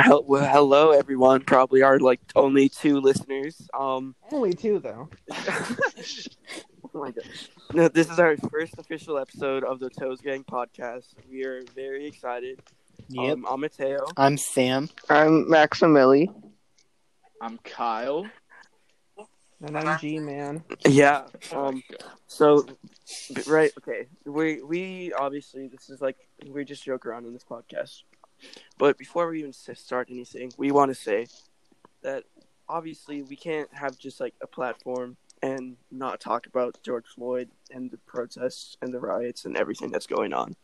Hel- well, hello, everyone. Probably our like only two listeners. Um, Only two though. oh my god. No, this is our first official episode of the Toes Gang podcast. We are very excited. Yep. Um, I'm Mateo. I'm Sam. I'm Maximili. I'm Kyle. And I'm G man. Yeah. Um. So, right. Okay. We we obviously this is like we just joke around in this podcast, but before we even start anything, we want to say that obviously we can't have just like a platform and not talk about George Floyd and the protests and the riots and everything that's going on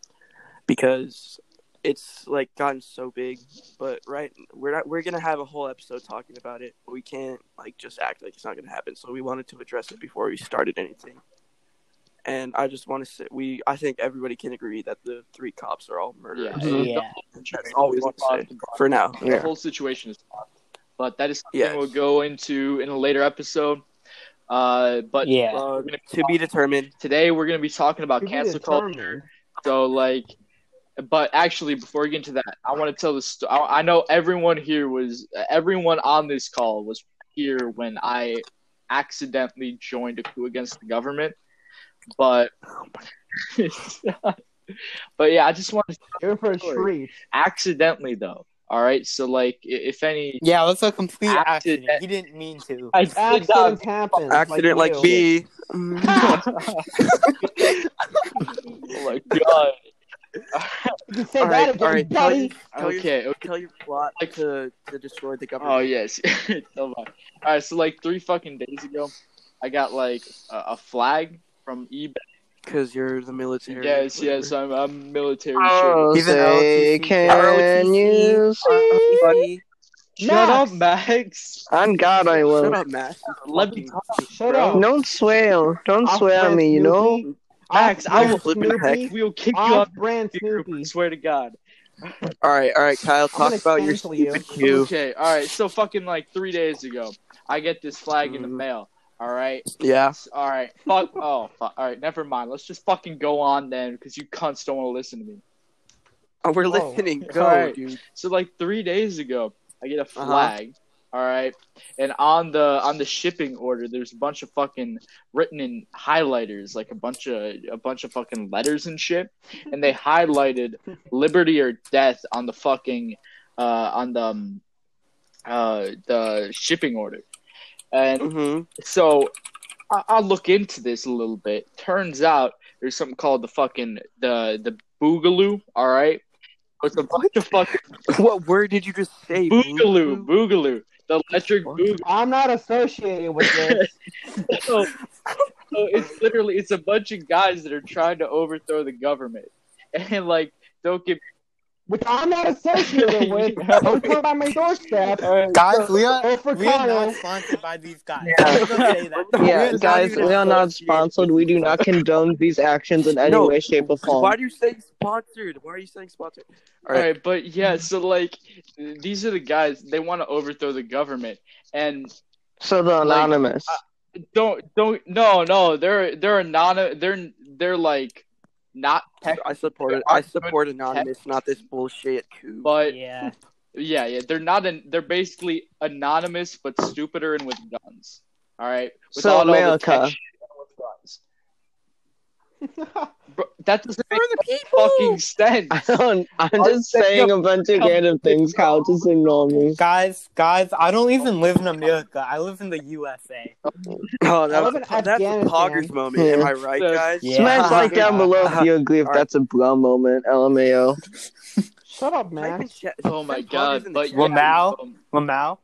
because it's like gotten so big. But right we're not we're gonna have a whole episode talking about it. But we can't like just act like it's not gonna happen. So we wanted to address it before we started anything and i just want to say we i think everybody can agree that the three cops are all murderers Yeah. Mhm. Yeah. that's all we want to say for now The Yeah. whole situation is tough. But that is something Yes. we'll go into in a later episode. Uh, but Yeah. uh, we're gonna- to be determined today we're going to be talking about To cancel culture. So, like, but actually, before we get into that, I want to tell the story. I know everyone here was, everyone on this call was here when I accidentally joined a coup against the government. But, but yeah, I just want to Go for a Sorry. treat. accidentally though. All right, so like, if any, Yeah, that's a complete Accident. accident. He didn't mean to. I did not accident like, you. B oh, oh my god. You can say all that right again, all right tell, buddy. your- tell your- okay, okay. tell your plot Like- to to destroy the government Oh yes. Tell me. All right, so like three fucking days ago, I got like a, a flag from eBay. because you're the military Yes, yes, I'm I'm military. Oh, Even say, can you see? buddy Shut up, Max. Max. On God, I will. shut up Max. Let me talk, Shut bro. up. Don't swear. Don't Off swear at me, you know? Max, I will flip your Snoopy. We'll kick you Off brand the group, Snoopy. swear to God. all right all right Kyle talk about your cancel you. stupid cue Okay, all right. So fucking like three days ago, I get this flag in the Mhm. mail. All right. yeah All right. Fuck. Oh, fuck. all right. Never mind. Let's just fucking go on then, because you cunts don't want to listen to me. Oh, we're listening. Go, Alright. dude. So like three days ago, I get a Uh-huh. flag. all right, and on the on the shipping order, there's a bunch of fucking written in highlighters, like a bunch of a bunch of fucking letters and shit, and they highlighted liberty or death on the fucking uh on the um, uh the shipping order, and hmm so I, I look into this a little bit. Turns out there's something called the fucking the the boogaloo. All right, it's a bunch of fucking What word did you just say? boogaloo, boogaloo, the electric boogaloo. I'm not associated with this. so, so it's literally it's a bunch of guys that are trying to overthrow the government, and like don't get which I'm not associated with. Don't come by my doorstep. Guys, we are we are not sponsored by these guys. Yeah. I'm say that. We Yeah, are not guys, we are not sponsored. We do not condone these actions in any No. way, shape, or form. Why form. are you saying sponsored? Why are you saying sponsored? All All right. right, but yeah, so like these are the guys they want to overthrow the government, and So the anonymous. don't don't no no they're they're anonymous they're they're like not tech I support it. I support anonymous, not this bullshit coup. but Yeah. yeah yeah they're not an, they're basically anonymous but stupider and with guns all right So Without all the America. tech shit and with guns. Bro, that doesn't make the fucking sense I don't, I'm I'll just saying a bunch of random things, Kyle. Just ignore me. Guys, guys, I don't even live in America. I live in the USA. Oh, that was, that's a poggers moment. Am I right, guys? Yeah. Smash like down below if you agree if that's a bro moment. LMAO. Shut up, man. oh my god in the but chat. yeah, Lamau? um, Lamau?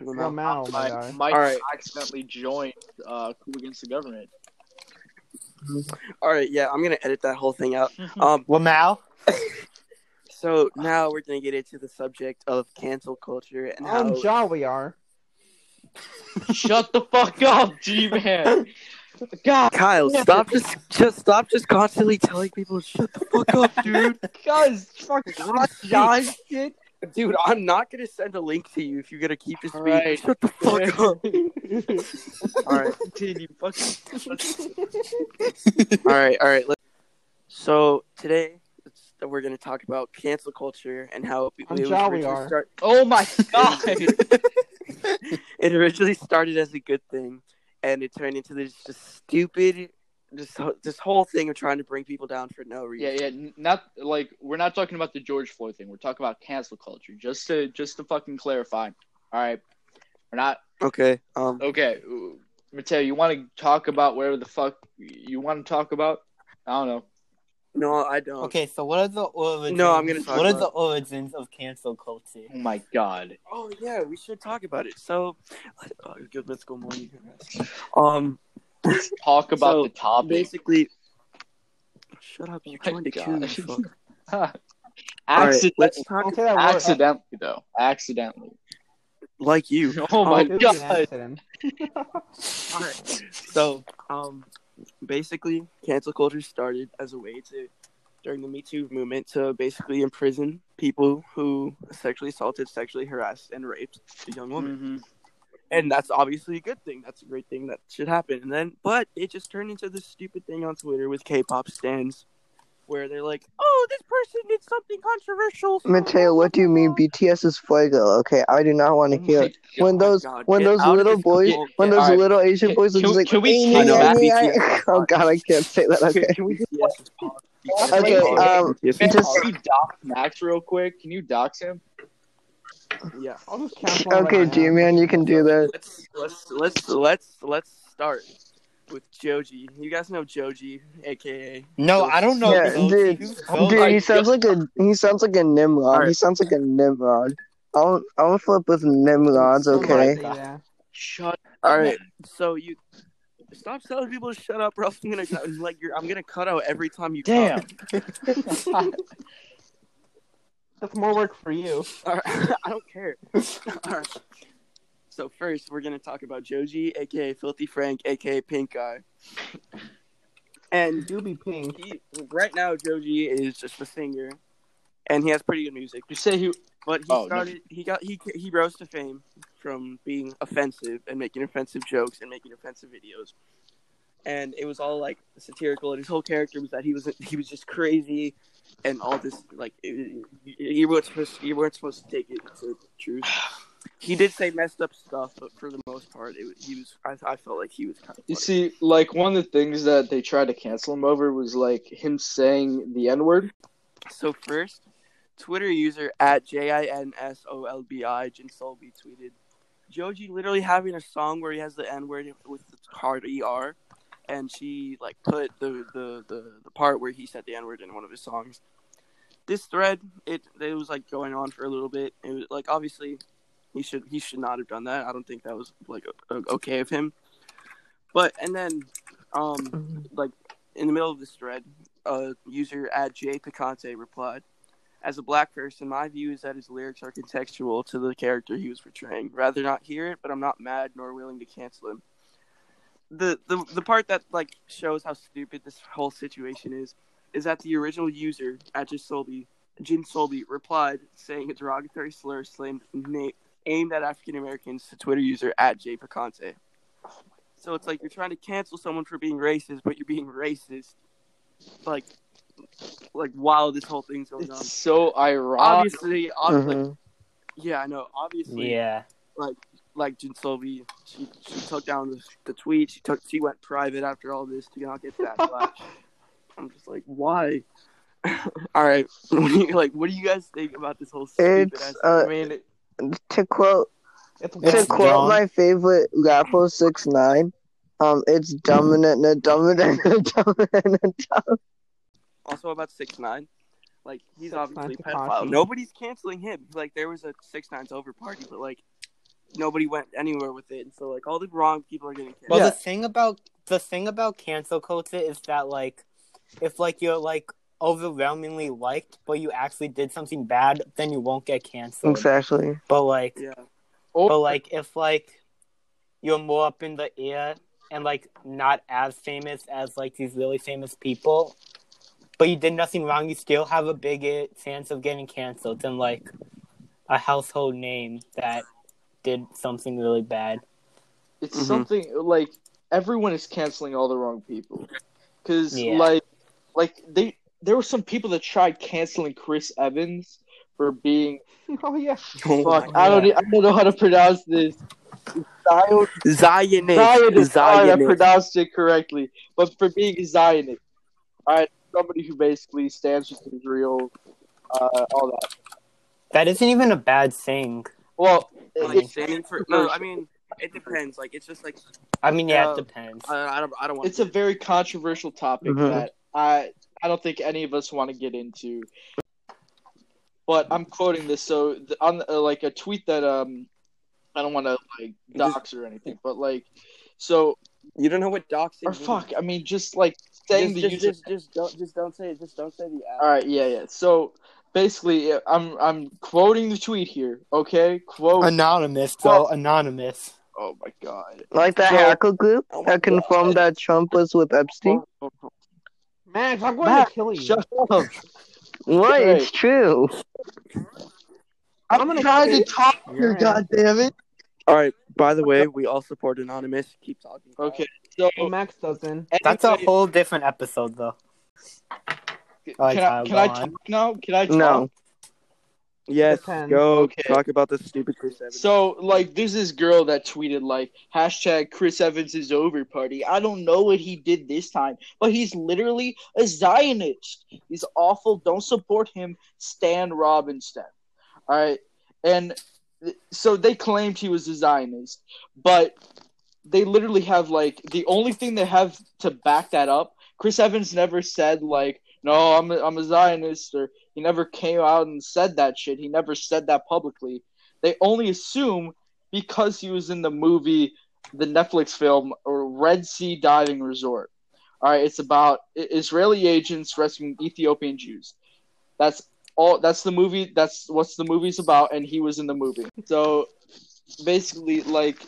Lamau, my I All right. accidentally joined uh coup against the government All right, yeah, I'm gonna edit that whole thing out. Um, Lamau? so now we're gonna get into the subject of cancel culture and how. On jaw we are. shut the fuck up G-Man God Kyle, stop just just stop just constantly telling people shut the fuck up, dude. guys fucking guys, shit. Dude, I'm not gonna send a link to you if you're gonna keep this All beat. right. Shut the fuck up. All right, continue fucking all right, all right. Let- So today, it's that we're going to talk about cancel culture and how it, it was we originally are. start- Oh my god! it originally started as a good thing, and it turned into this just stupid, this this whole thing of trying to bring people down for no reason. yeah, yeah. Not like we're not talking about the George Floyd thing. We're talking about cancel culture. Just to just to fucking clarify. All right, we're not Okay. Um. okay. ooh, Mateo, you want to talk about whatever the fuck you want to talk about? I don't know. No, I don't. Okay, so what are the origins? No, I'm gonna talk What are the origins of cancel culture? Oh my god. Oh yeah, we should talk about it. So, oh, good. Let's go morning. Um. Talk about So, the topic. Basically. Shut up! You Oh my joined the queue. God. you fuck. All right, Accident- let's talk Don't say that word. accidentally though. Accidentally. like you. Oh my It god. accident. Alright. So, um, basically, cancel culture started as a way to, during the Me Too movement, to basically imprison people who sexually assaulted, sexually harassed, and raped a young woman. Mhm. And that's obviously a good thing. That's a great thing that should happen. And then, but it just turned into this stupid thing on Twitter with K-pop stands, where they're like, "Oh, this person did something controversial." so Mateo, what do you mean BTS is fuego? Okay, I do not want to Oh hear my it. When those God, when get those little boys couple- when those alright. little Asian Can- boys are can- just like can we- "Ee, I know, yeah, BTS oh god I can't say that okay Can we BTS is pop? Okay, um, BTS Can just- pop. we dox Max real quick? Can you dox him? Yeah. I'll just cancel him okay right. G-Man you can do that let's let's let's let's let's start with Joji. You guys know Joji, aka No, I don't know. Yeah, dude. Who's Oh Joji? dude my he sounds like a he sounds like a Nimrod he sounds like a Nimrod I'll I'll flip with Nimrods Don't okay say that. Shut. All right, so you stop telling people to shut up, or else I'm gonna like you're, I'm gonna cut out every time you Damn. talk. That's more work for you. All right, I don't care. All right. So first, we're gonna talk about Joji, aka Filthy Frank, aka Pink Guy, and Do be pink. he right now Joji is just a singer, and he has pretty good music. You say he? But he Oh, no. started. He got. He he rose to fame from being offensive and making offensive jokes and making offensive videos. And it was all like satirical, and his whole character was that he was he was just crazy, and all this like you weren't supposed you weren't supposed to take it to truth. He did say messed up stuff, but for the most part, it, was- he was. I, I felt like he was kind of. You see, like one of the things that they tried to cancel him over was like him saying the N word. So first, Twitter user at J I N S O L B I Jinsolby tweeted, Joji literally having a song where he has the N word with the hard ER, and she like put the, the, the, the part where he said the N word in one of his songs. This thread, it it was like going on for a little bit. It was like obviously he should he should not have done that. I don't think that was like okay of him. But and then um like in the middle of this thread, a user at J Picante replied, "As a black person, my view is that his lyrics are contextual to the character he was portraying. Rather not hear it, but I'm not mad nor willing to cancel him." The the the part that like shows how stupid this whole situation is is that the original user at Jinsolby Jin Solby replied saying a derogatory slur slammed, na- aimed at African Americans to Twitter user at J Picante. So it's like you're trying to cancel someone for being racist, but you're being racist like like while this whole thing's going on. It's so ironic. Obviously, ob- like, Mhm. yeah, I know. Obviously, Yeah. like Jin Solby, she she took down the, the tweet. She took she went private after all this to not get backlash. I'm just like, why? all right, what do you, like, what do you guys think about this whole stupid It's, ass? uh, I mean, to quote It's to It's quote dumb. my favorite rapper six nine um it's dominant na dominant na dominant na dumb. also about six nine. Like he's 6ix9ine obviously Tekashi. pedophile. Nobody's canceling him. Like there was a six nine's over party, but like nobody went anywhere with it. And so like all the wrong people are getting canceled. Well, Yeah. the thing about the thing about cancel culture is that like, if like you're like overwhelmingly liked, but you actually did something bad, then you won't get canceled. exactly But like, yeah. oh, but like if like you're more up in the air and like not as famous as like these really famous people, but you did nothing wrong, you still have a big chance of getting canceled than like a household name that did something really bad. it's Mhm. something like everyone is canceling all the wrong people because Yeah. like like they there were some people that tried canceling Chris Evans for being Oh yeah. Oh fuck. my I don't e- I don't know how to pronounce this. Zion, Zionist. Zionist. All right, I Zionist. pronounced it correctly, but for being a Zionist, all right, somebody who basically stands with Israel, uh, all that. That isn't even a bad thing. Well, Like, it's, standing for no, I mean it depends. Like it's just like I mean, yeah, Uh, it depends. I, I don't I don't want. it's a very controversial topic Mhm. that I I don't think any of us want to get into. But I'm quoting this so th- on uh, like a tweet that um I don't want to like dox or anything, but like so you don't know what doxing. or means. fuck, I mean just like saying Just, the just, user. just, just don't just don't say it. Just don't say the app. All right, yeah, yeah. So basically, I'm I'm quoting the tweet here. Okay, quote. Anonymous, though. Anonymous. oh my god. Like the So- hacker group Oh that confirmed that Trump was with Epstein. Max, I'm going Max, to kill you. Shut up. What? Right. It's true. I'm, I'm gonna trying to talk you. here. You're God damn it. All right. By the way, we all support anonymous. Keep talking. Okay, so Max doesn't. That's a whole different episode, though. Alright, can I, can I talk now? Can I talk? No. Yes. Depends. Go Okay. talk about the stupid Chris Evans. So, like, there's this girl that tweeted, like, hashtag Chris Evans is over party. I don't know what he did this time, but he's literally a Zionist. He's awful. Don't support him. Stan Robinson. All right. And so they claimed he was a Zionist, but they literally have, like, the only thing they have to back that up. Chris Evans never said, like, no, I'm a, I'm a Zionist, or he never came out and said that shit. He never said that publicly they only assume because he was in the movie, the Netflix film, or Red Sea Diving Resort. All right, it's about Israeli agents rescuing Ethiopian Jews. That's all. That's the movie. That's what's the movie's about, and he was in the movie. So basically, like,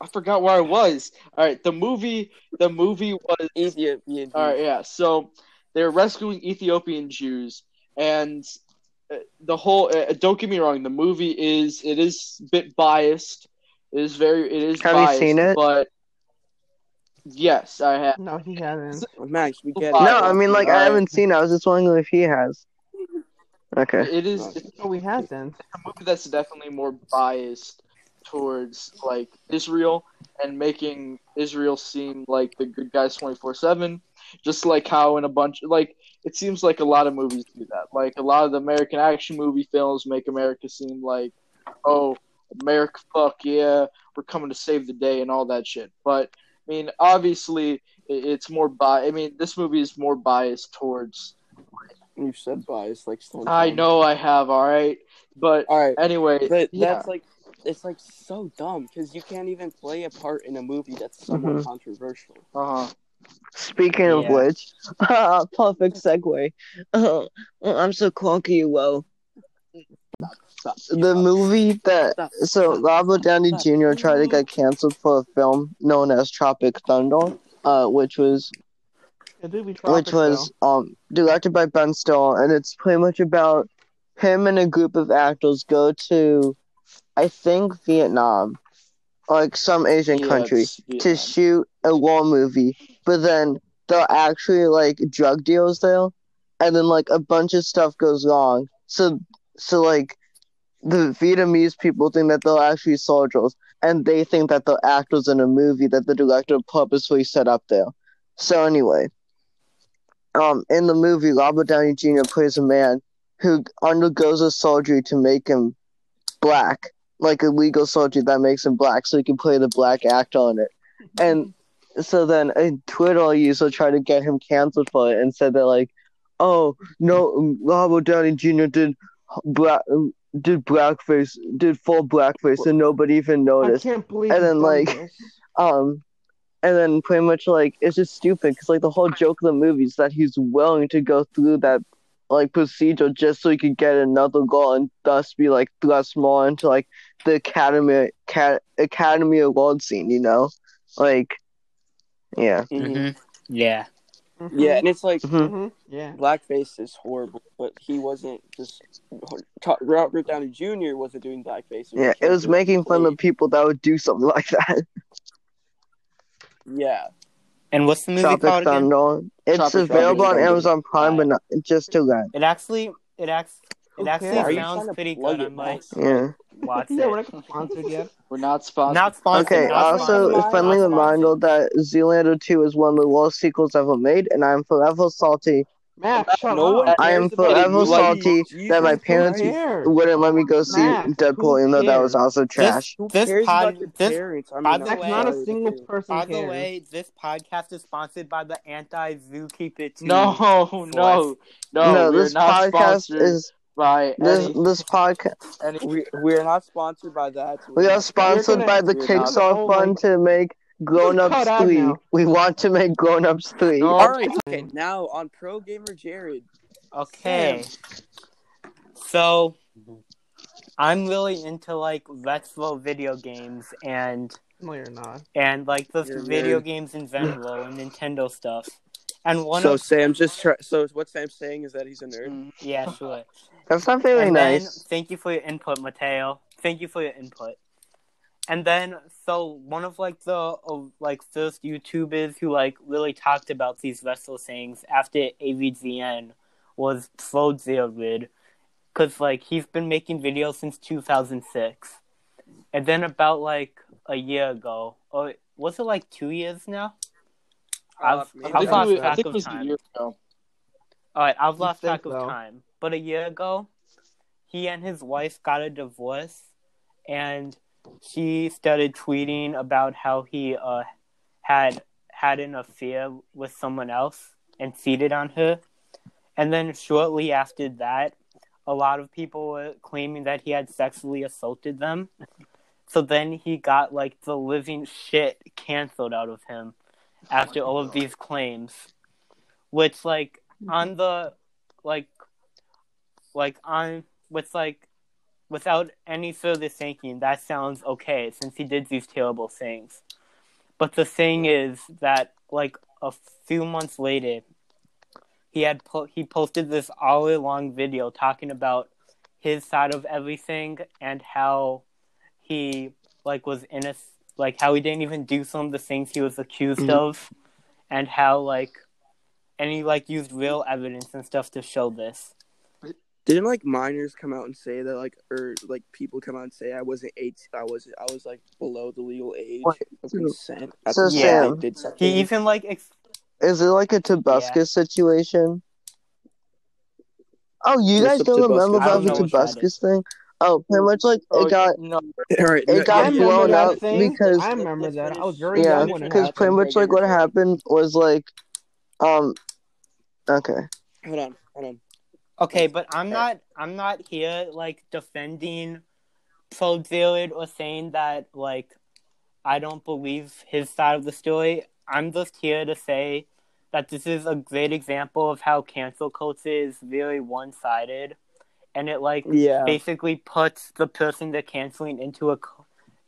I forgot where I was. All right, the movie. The movie was Ethiopian. all right, yeah. So they're rescuing Ethiopian Jews, and uh, the whole. Uh, don't get me wrong. The movie is it is a bit biased. It is very. It is. Have you seen it? But yes, I have. No, he hasn't. Max, we get. No, No, I mean like I Alright. haven't seen it. I was just wondering if he has. Okay. It is. It's No, he hasn't. a movie that's definitely more biased towards like Israel and making Israel seem like the good guys twenty four seven. Just like how in a bunch like it seems like a lot of movies do that. Like a lot of the American action movie films make America seem like, oh, America, fuck yeah, we're coming to save the day and all that shit. But I mean, obviously, it's more bi. I mean, this movie is more biased towards. You said bias like. I know I have, all right, but All right. anyway, But yeah. that's like it's like so dumb because you can't even play a part in a movie that's somewhat Mhm. controversial. Uh huh. Speaking of which, perfect segue. Uh, I'm so clunky, well. Stop. The movie that Stop. so Robert Downey Jr. tried to get canceled for a film known as Tropic Thunder, uh, which was It which Tropic, was um directed by Ben Stiller, and it's pretty much about him and a group of actors go to, I think Vietnam, like some Asian Yeah, country, to shoot a war movie, but then they're actually like drug deals there, and then like a bunch of stuff goes wrong. So so like the Vietnamese people think that they're actually soldiers, and they think that they're actors in a movie that the director purposely set up there. So anyway, um, in the movie, Robert Downey Jr. plays a man who undergoes a surgery to make him black, like a legal surgery that makes him black, so he can play the black act on it. And so then a Twitter user tried to get him canceled for it and said that like, oh no, Robert Downey Jr. did black did blackface, did full blackface, and nobody even though. I can't believe. And then, like, this. Um, and then pretty much like it's just stupid because like the whole joke of the movie is that he's willing to go through that like procedure just so he could get another goal and thus be like thrust more into like the academy cat, academy award scene, you know, like yeah. Mhm. hmm Yeah. Mhm. Yeah, and it's like Mhm. Mhm. Yeah. blackface is horrible, but he wasn't just Ta- Robert Downey Jr. wasn't doing blackface. Yeah, it was making fun of people that would do something like that. Yeah, And what's the movie Tropic called again? Thunder. It's Tropic available on Amazon Prime, but not, just to rent. It actually, it acts, it actually cares? Sounds pretty plug good. I it, might Yeah. watch yeah, we're not sponsored yet. We're not sponsored. Not sponsored. Okay, not also, sponsored, a friendly not sponsored. reminder that Zoolander 2 is one of the worst sequels ever made, and I'm forever salty. Max, shut No up. I am cares forever you, salty Jesus that my parents cares? wouldn't let me go see Max, Deadpool, even though that was also trash. Who This pod- this- parents? I mean, by I'm the way- not a single but- person By the cares. way, this podcast is sponsored by the Anti Zookeeper team. No, no, no. No, this not podcast is by this any, this podcast. And We we're not sponsored by that. We are sponsored by the we're Kickstarter Oh, fund to make Grown Just Ups 3. We want to make Grown Ups 3. No. All right. Okay. Now on Pro Gamer Jared. Okay. So, I'm really into like retro video games and No, you're not. and like the You're video nerd. games in general and Nintendo stuff. And one so of Sam just try- so what Sam's saying is that he's a nerd. Mm, yeah, sure. That's not very and then, nice. thank you for your input, Mateo. Thank you for your input. And then, so one of like the uh, like first YouTubers who like really talked about these wrestle things after AVGN was ProJared, because like he's been making videos since 2006, and then about like a year ago, or was it like two years now? I've, Uh, I I've think, it lost was, I track of time. year ago. All right, I've lost track of time. But a year ago, he and his wife got a divorce, and she started tweeting about how he uh, had had an affair with someone else and cheated on her. And then shortly after that, a lot of people were claiming that he had sexually assaulted them. So then he got like the living shit canceled out of him after all of these claims. Which like on the like like on with like without any further thinking, that sounds okay since he did these terrible things. But the thing is that like a few months later, he had po- he posted this hour long video talking about his side of everything and how he like was in a like how he didn't even do some of the things he was accused Mhm. of and how like and he like used real evidence and stuff to show this Didn't like minors come out and say that like or like people come out and say I wasn't eight I was I was like below the legal age Wait, of consent. at so the Sam- did something. he even like ex- Is it like a Tobuscus situation? Oh, you What's guys up, don't remember about don't the know what that Tobuscus thing? Oh, pretty much like Oh, it got no, All right, it got yeah, blown up because I remember that. I was very yeah, young when it because pretty much like what happened was like, um, okay, Hold on, hold on. Okay but i'm not i'm not here like defending ProJared or saying that like i don't believe his side of the story i'm just here to say that this is a great example of how cancel culture is very one-sided and it like Yeah, basically puts the person they're canceling into a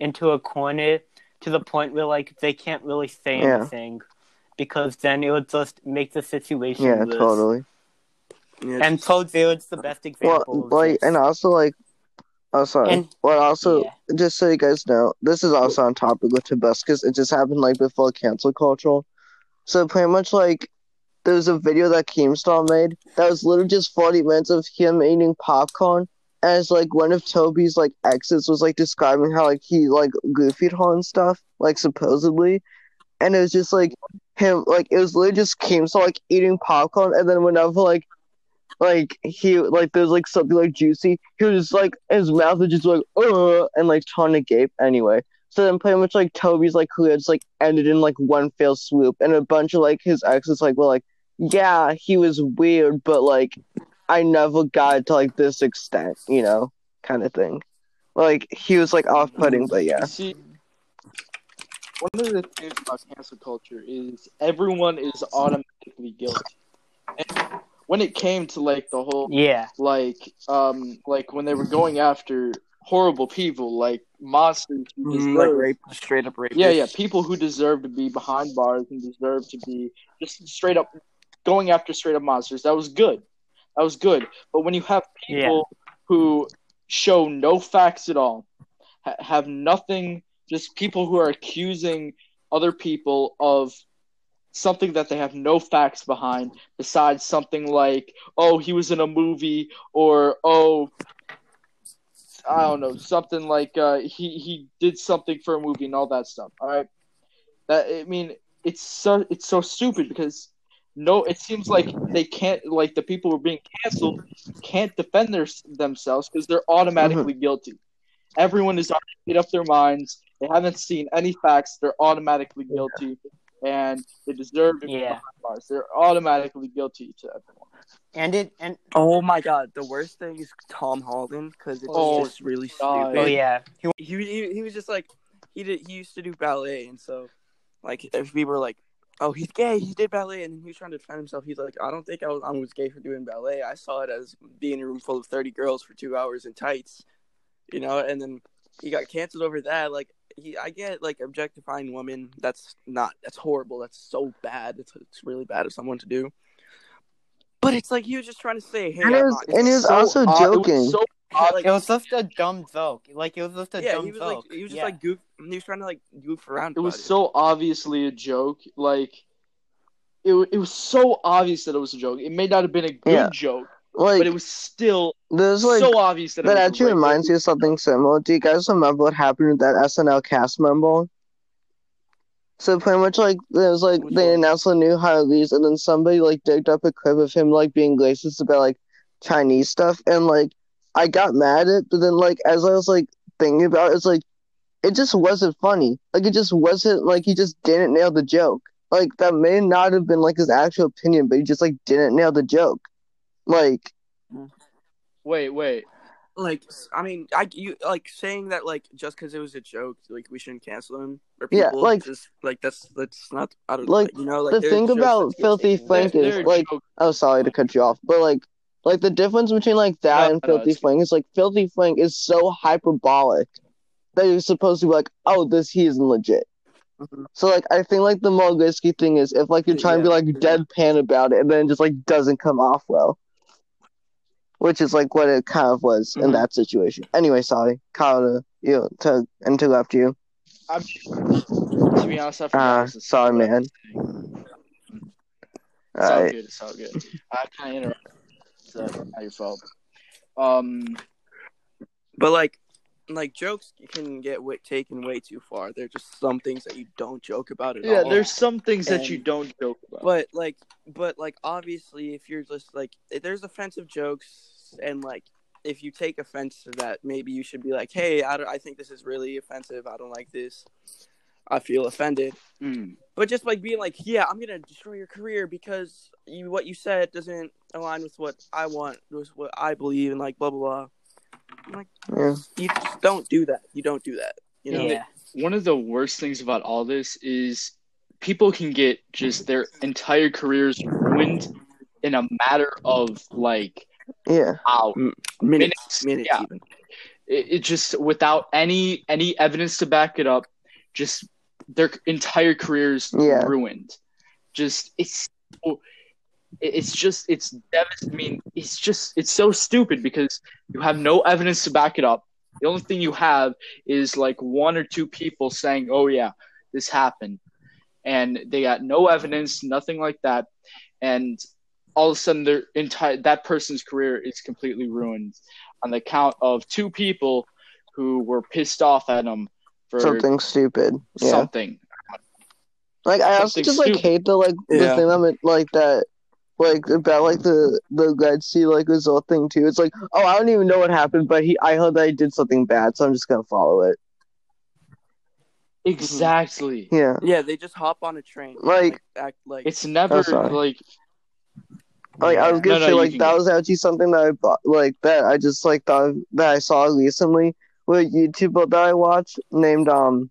into a corner to the point where like they can't really say Yeah. anything because then it would just make the situation yeah, worse. totally. Yeah, And ProJared's the best example. Well, like, and also like, oh sorry. And- well, also yeah. just so you guys know, this is also on topic with Tobuscus. It just happened like before cancel culture. So pretty much like there was a video that Keemstar made that was literally just forty minutes of him eating popcorn as like one of Toby's like exes was like describing how like he like goofied her and stuff, like supposedly. And it was just like him like it was literally just Keemstar like eating popcorn and then whenever like like he like there's like something like juicy, he was just like his mouth was just like uh and like trying to gape anyway. So then pretty much like Toby's like career just like ended in like one fell swoop and a bunch of like his exes like were like, Yeah, he was weird, but like I never got to like this extent, you know, kind of thing. Like he was like off putting, but yeah. See, one of the things about cancel culture is everyone is automatically guilty. And when it came to like the whole yeah, like um like when they were going after horrible people like monsters who Mhm, like rape, straight up rape. yeah yeah people who deserve to be behind bars and deserve to be just straight up going after straight up monsters. That was good. That was good. But when you have people who show no facts at all ha- have nothing just people who are accusing other people of something that they have no facts behind besides something like, oh, he was in a movie or oh I don't know, something like uh, he he did something for a movie and all that stuff. All right, that I mean, it's so it's so stupid because no, it seems like they can't like the people who are being canceled can't defend their, themselves because they're automatically guilty. Everyone is already made up their minds. They haven't seen any facts. They're automatically guilty, and they deserve to be Yeah. behind bars. They're automatically guilty to everyone. And it and Oh my god, the worst thing is Tom Holland because it's Oh, just really God. stupid. oh yeah, he, he, he he was just like he did he used to do ballet and so like if we were like oh he's gay he did ballet and he was trying to defend himself he's like I don't think I was I was gay for doing ballet I saw it as being in a room full of thirty girls for two hours in tights you know and then he got canceled over that like he I get like objectifying women that's not that's horrible that's so bad it's it's really bad of someone to do but it's like he was just trying to say hey And it was- not- and he was So also odd- it was joking. so like, it was just a dumb joke. Like it was just a yeah dumb he was joke. like he was just yeah. like goof he was trying to like goof around it was about so obviously a joke. Like it, it was so obvious that it was a joke. It may not have been a good Yeah. joke, Like but it was still there's like so obvious that that actually reminds me of something similar. Do you guys remember what happened with that SNL cast member? So pretty much like there's like Which they one? announced the new hirees and then somebody like digged up a clip of him like being racist about like Chinese stuff and like I got mad at it, but then like as I was like thinking about it, it's like it just wasn't funny. Like it just wasn't like he just didn't nail the joke. Like that may not have been like his actual opinion, but he just like didn't nail the joke. Like Wait, wait. like I mean, I you like saying that like just because it was a joke, like we shouldn't cancel him or Yeah, people. like- just like that's that's not. I don't Like, like you know like the thing about Filthy taken. Frank is, like- joke. Oh, sorry to cut you off, but like, like the difference between like that No, and Filthy it's- Frank is like Filthy Frank is so hyperbolic that you're supposed to be like, oh, this he isn't legit. Mhm. So like, I think like the more risky thing is if like you're trying to be Yeah, like yeah. deadpan about it and then it just like doesn't come off well, which is like what it kind of was in Mhm. that situation. Anyway, sorry, Kyle, to, you know, to interrupt you. I'm, to be honest, I forgot. Uh, what to say. sorry, man. It's all Alright. good. It's all good. I kind of interrupted. It's uh, not your fault. Um, But like, like jokes can get way, taken way too far. They're just some things that you don't joke about at yeah, all. Yeah, there's some things that you don't joke about. But like, but like, obviously, if you're just like, if there's offensive jokes, and like, if you take offense to that, maybe you should be like, hey, I, don't, I think this is really offensive. I don't like this. I feel offended. Mm. But just like being like, yeah, I'm gonna destroy your career because you what you said doesn't align with what I want, with what I believe, and like blah blah blah. I'm like, Yeah. you just don't do that. You don't do that. You know. yeah. One of the worst things about all this is people can get just their entire careers ruined in a matter of like Yeah. hours. Minutes, Minutes, minutes, yeah. even. it, it just without any any evidence to back it up just their entire careers Yeah. ruined just it's so- it's just it's devast- i mean it's just it's so stupid because you have no evidence to back it up the only thing you have is like one or two people saying oh yeah this happened and they got no evidence nothing like that and all of a sudden their entire that person's career is completely ruined on the count of two people who were pissed off at him for Something stupid. Yeah. something. Like I also Something just like stupid. hate the like the Yeah. thing that meant, like that like about like the the Red Sea like result thing too. It's like oh I don't even know what happened, but he I heard that he did something bad, so I'm just gonna follow it. Exactly. Yeah, Yeah, they just hop on a train. Like- act like It's never Oh, sorry. Like like I was gonna No, no, say you like that was actually something that I bought like that I just like thought of- that I saw recently with a YouTuber that I watched named um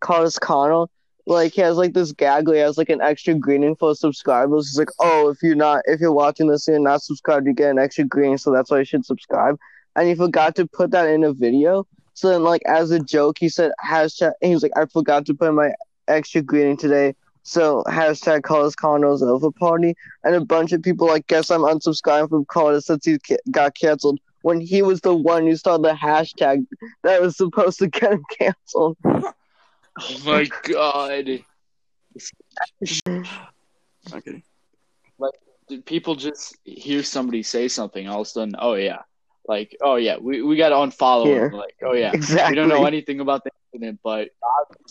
Carlos Connell. Like he has like this gag where he has like an extra greeting for subscribers. He's like, oh, if you're not if you're watching this and you're not subscribed, you get an extra greeting, so that's why you should subscribe. And he forgot to put that in a video. So then like as a joke, he said hashtag. And he was like, I forgot to put my extra greeting today. So hashtag Carlos Connell's over party and a bunch of people like guess I'm unsubscribing from Carlos since he ca- got canceled when he was the one who started the hashtag that was supposed to get him canceled. oh my god. Okay. Dude, people just hear somebody say something, all of a sudden, oh yeah, like oh yeah, we, we got to unfollow Yeah. him. Like oh yeah, Exactly. we don't know anything about the incident, but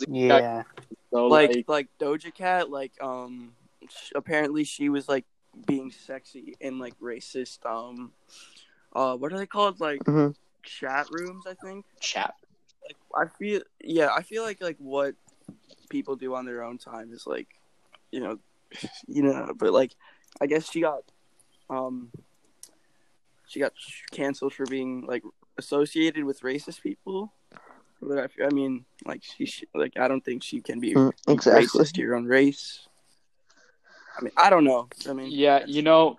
Yeah. So like like, like Doja Cat, like um, sh- apparently she was like being sexy in like racist um, uh, what are they called? Like Mhm. chat rooms, I think. chat. Like I feel, yeah, I feel like like what people do on their own time is like, you know, you know, but like, I guess she got um, she got canceled for being like associated with racist people. But I, f- I mean, like she, sh- like I don't think she can be Mm, exactly. racist to your own race. I mean, I don't know. I mean, Yeah, you know,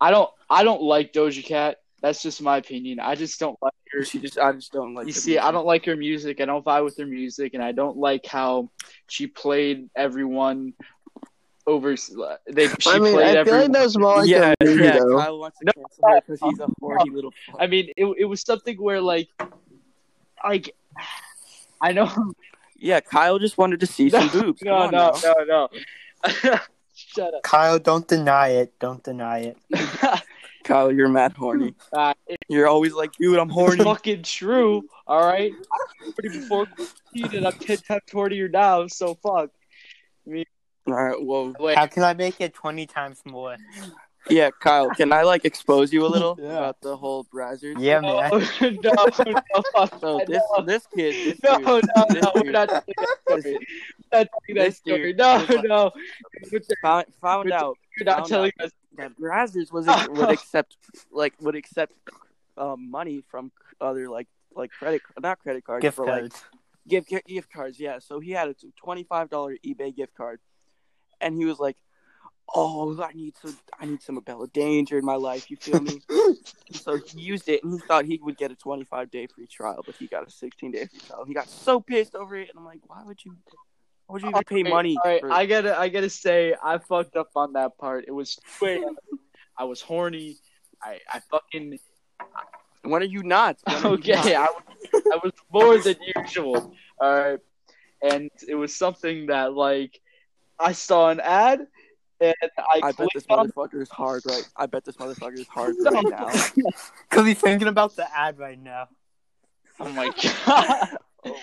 I don't I don't like Doja Cat. That's just my opinion. I just don't like her. she just, I just don't like. You the see, I don't like her music. I don't vibe with her music, and I don't like how she played everyone over. They she I mean, played I feel like that was more like yeah, a movie, yeah. though. Kyle wants to No, cancel her because he's a horny little. Fuck. I mean, it it was something where like, like, I know. yeah, Kyle just wanted to see some boobs. Come No, on no, now. no, no. Shut up. Kyle, don't deny it. Don't deny it. Kyle, you're mad horny. uh, it- You're always like, dude, I'm horny. fucking true. All right. I was horny before quarantine, and I'm ten times hornier now. So fuck. All right, well, Wait, How can I make it 20 times more? Yeah, Kyle, can I like expose you a little Yeah. about the whole Brazzers? Yeah, man. no, no, fuck So that, this no. this kid, this No, dude, no, this no, we're dude not telling that story. We're not telling that story. dude No, was like- no. We're found, found We're- out not telling out us. that Brazzers was would accept like would accept um, money from other like like credit not credit cards Gift but like cards. gift gift gift cards. Yeah, so he had a twenty five dollar eBay gift card, and he was like, "Oh, I need some I need some Bella Danger in my life." You feel me? so he used it, and he thought he would get a twenty five day free trial, but he got a sixteen day free trial. He got so pissed over it, and I'm like, "Why would you? Why would you even pay money?" All right, for- I gotta, I gotta say, I fucked up on that part. It was 2 I was horny. I, I fucking when are you not? Are you okay. not? I was, I was more than usual. All right, and it was something that like I saw an ad, and I, I bet this on. motherfucker is hard right. I bet this motherfucker is hard right now. Because he's thinking about the ad right now. Oh my god. Oh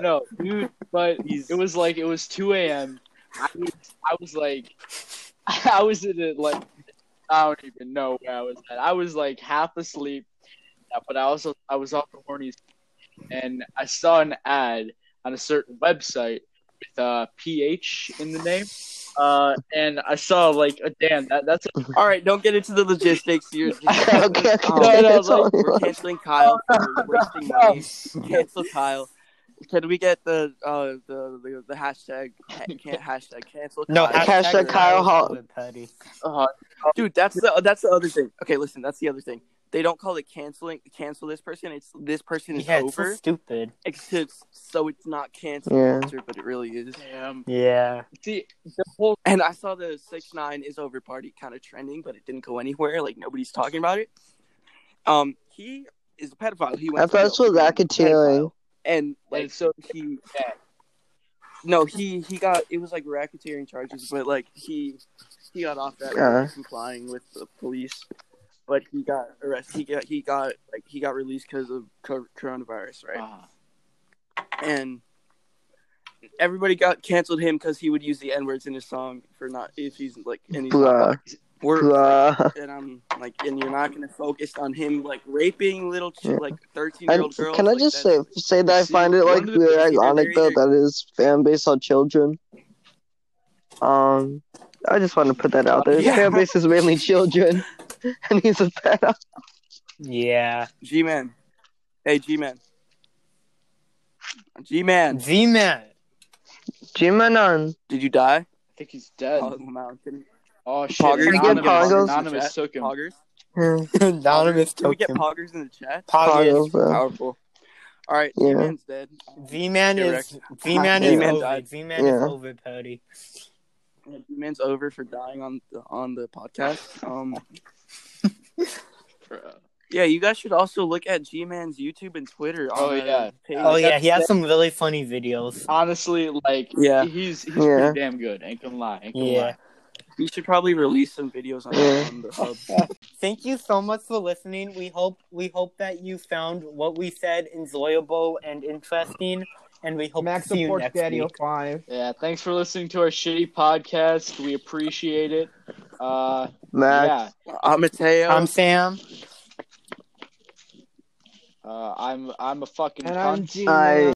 No, dude, but He's- it was like it was 2 a.m. I was, I was like, I was in it like, I don't even know where I was at. I was like half asleep, but I also I was off the horny, and I saw an ad on a certain website with uh, PH in the name, uh, and I saw like, a damn, that that's All right, don't get into the logistics. You're okay, okay, Um, No, no, like, we're canceling Kyle for wasting money. Cancel Kyle. Can we get the uh the the, the hashtag can't hashtag cancel No, Kyle? Hashtag Kyle Hall. uh, dude that's the that's the other thing okay listen that's the other thing they don't call it canceling cancel this person it's this person is Yeah, it's so over stupid. except so it's not canceled Yeah. culture, but it really is damn. Yeah. See, the whole and i saw the six nine is over party kind of trending but it didn't go anywhere like nobody's talking about it um he is a pedophile he went I to thought this jail was for being a racketeering. and like and so he Yeah. no he he got it was like racketeering charges but like he he got off that Uh. for complying with the police but he got arrested he got he got like he got released because of coronavirus right uh, and everybody got canceled him because he would use the n words in his song for not if he's like any he's not, Bruh. and I'm like and you're not gonna focus on him like raping little ch- Yeah. like thirteen year old girls can I like, just that's- say say that I find it like the- really either ironic they're though either- that his fan base are children. Um, I just want to put that out there. His Yeah. fan base is mainly children, and he's a pedo. Yeah. G man. Hey G man. G man. Z Man. Jimanon. Did you die? I think he's dead. Oh, mountain. Oh shit! Poggers. Can we get Anonymous, Poggers? Anonymous took him. Poggers. Yeah. Anonymous Can we get poggers in the chat? Poggers. Poggers, bro. Powerful. All right, Yeah. G man's dead. Z Man Correct. is Z Man is Z-Man over. died. Z Man is Yeah. over Petty. G man's over for dying on the on the podcast. Um, Bruh. Yeah, you guys should also look at G Man's YouTube and Twitter. Oh, uh, yeah. page. Oh yeah, he has some really funny videos. Honestly, like Yeah. he's he's Yeah. pretty damn good. Ain't gonna lie. Ain't gonna Yeah. lie. We should probably release some videos on, Yeah. on the hub. Thank you so much for listening. We hope we hope that you found what we said enjoyable and interesting, and we hope Max to see you supports next Daddy week. 05. Yeah. Thanks for listening to our shitty podcast. We appreciate it. Uh, Max. yeah. I'm Mateo. I'm Sam. Uh, I'm I'm a fucking And I'm cunt. G. I